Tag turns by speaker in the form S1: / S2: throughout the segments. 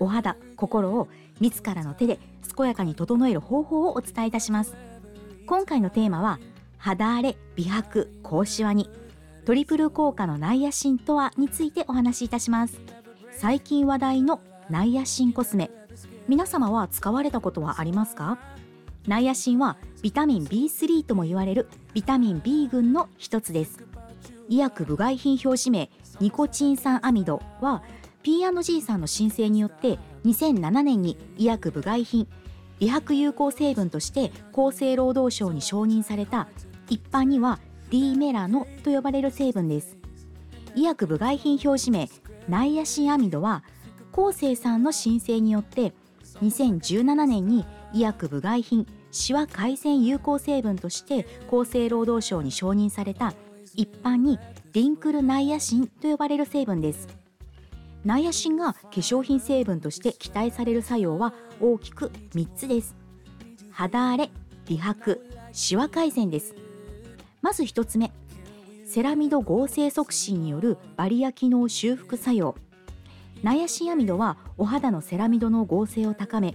S1: お肌心を自らの手で健やかに整える方法をお伝えいたします。今回のテーマは肌荒れ美白高シワにトリプル効果のナイアシンとはについてお話しいたします。最近話題のナイアシンコスメ皆様は使われたことはありますか？ナイアシンはビタミン B3 とも言われるビタミン B 群の一つです。医薬部外品表示名ニコチン酸アミドは P&G さんの申請によって2007年に医薬部外品美白有効成分として厚生労働省に承認された一般には D メラノと呼ばれる成分です。医薬部外品表示名ナイアシンアミドは厚生さんの申請によって2017年に医薬部外品シワ改善有効成分として厚生労働省に承認された一般にリンクルナイアシンと呼ばれる成分です。ナイアシンが化粧品成分として期待される作用は大きく3つです。肌荒れ美白シワ改善です。まず1つ目セラミド合成促進によるバリア機能修復作用。ナイアシンアミドはお肌のセラミドの合成を高め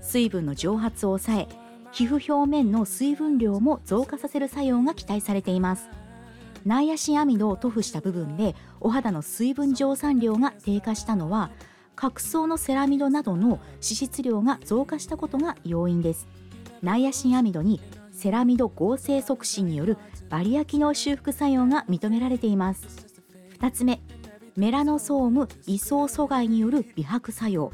S1: 水分の蒸発を抑え皮膚表面の水分量も増加させる作用が期待されています。ナイアシンアミドを塗布した部分でお肌の水分蒸散量が低下したのは角層のセラミドなどの脂質量が増加したことが要因です。ナイアシンアミドにセラミド合成促進によるバリア機能修復作用が認められています。2つ目メラノソーム位相阻害による美白作用。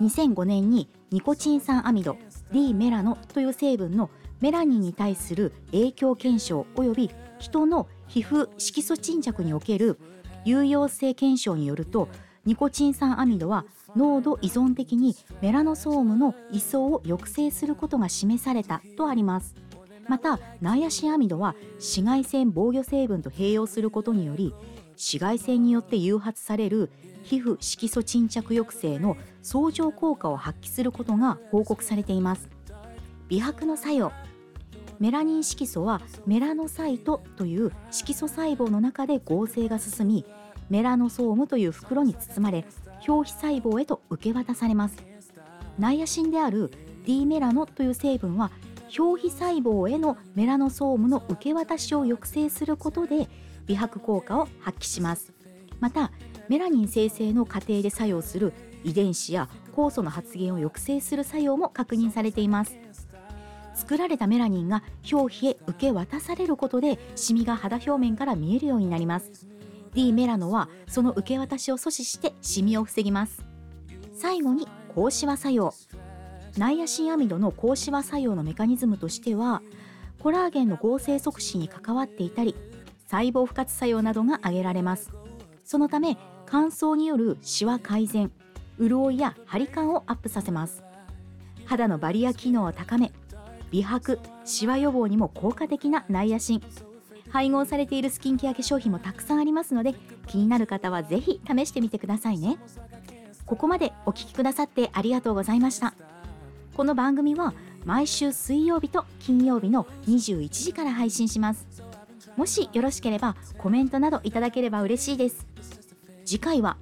S1: 2005年にニコチン酸アミド D メラノという成分のメラニンに対する影響検証及び人の皮膚色素沈着における有用性検証によるとニコチン酸アミドは濃度依存的にメラノソームの位相を抑制することが示されたとあります。またナイアシンアミドは紫外線防御成分と併用することにより紫外線によって誘発される皮膚色素沈着抑制の相乗効果を発揮することが報告されています。美白の作用。メラニン色素はメラノサイトという色素細胞の中で合成が進みメラノソームという袋に包まれ表皮細胞へと受け渡されます。ナイアシンである D メラノという成分は表皮細胞へのメラノソームの受け渡しを抑制することで美白効果を発揮します。またメラニン生成の過程で作用する遺伝子や酵素の発現を抑制する作用も確認されています。作られたメラニンが表皮へ受け渡されることでシミが肌表面から見えるようになります。D メラノはその受け渡しを阻止してシミを防ぎます。最後に高シワ作用。ナイアシンアミドの高シワ作用のメカニズムとしてはコラーゲンの合成促進に関わっていたり細胞不活作用などが挙げられます。そのため乾燥によるシワ改善潤いや張り感をアップさせます。肌のバリア機能を高め美白シワ予防にも効果的なナイアシン配合されているスキンケア化粧品もたくさんありますので気になる方はぜひ試してみてくださいね。ここまでお聞きくださってありがとうございました。この番組は毎週水曜日と金曜日の21時から配信します。もしよろしければコメントなどいただければ嬉しいです。次回は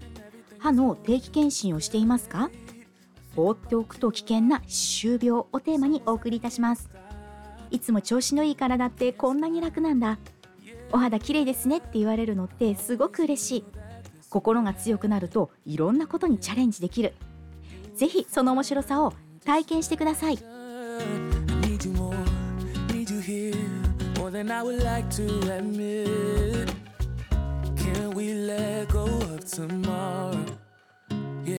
S1: 歯の定期検診をしていますか？放っておくと危険な歯周病をテーマにお送りいたします。いつも調子のいい体ってこんなに楽なんだ。お肌綺麗ですねって言われるのってすごく嬉しい。心が強くなるといろんなことにチャレンジできる。ぜひその面白さを体験してください。
S2: Than I would like to admit. Can we let go of tomorrow?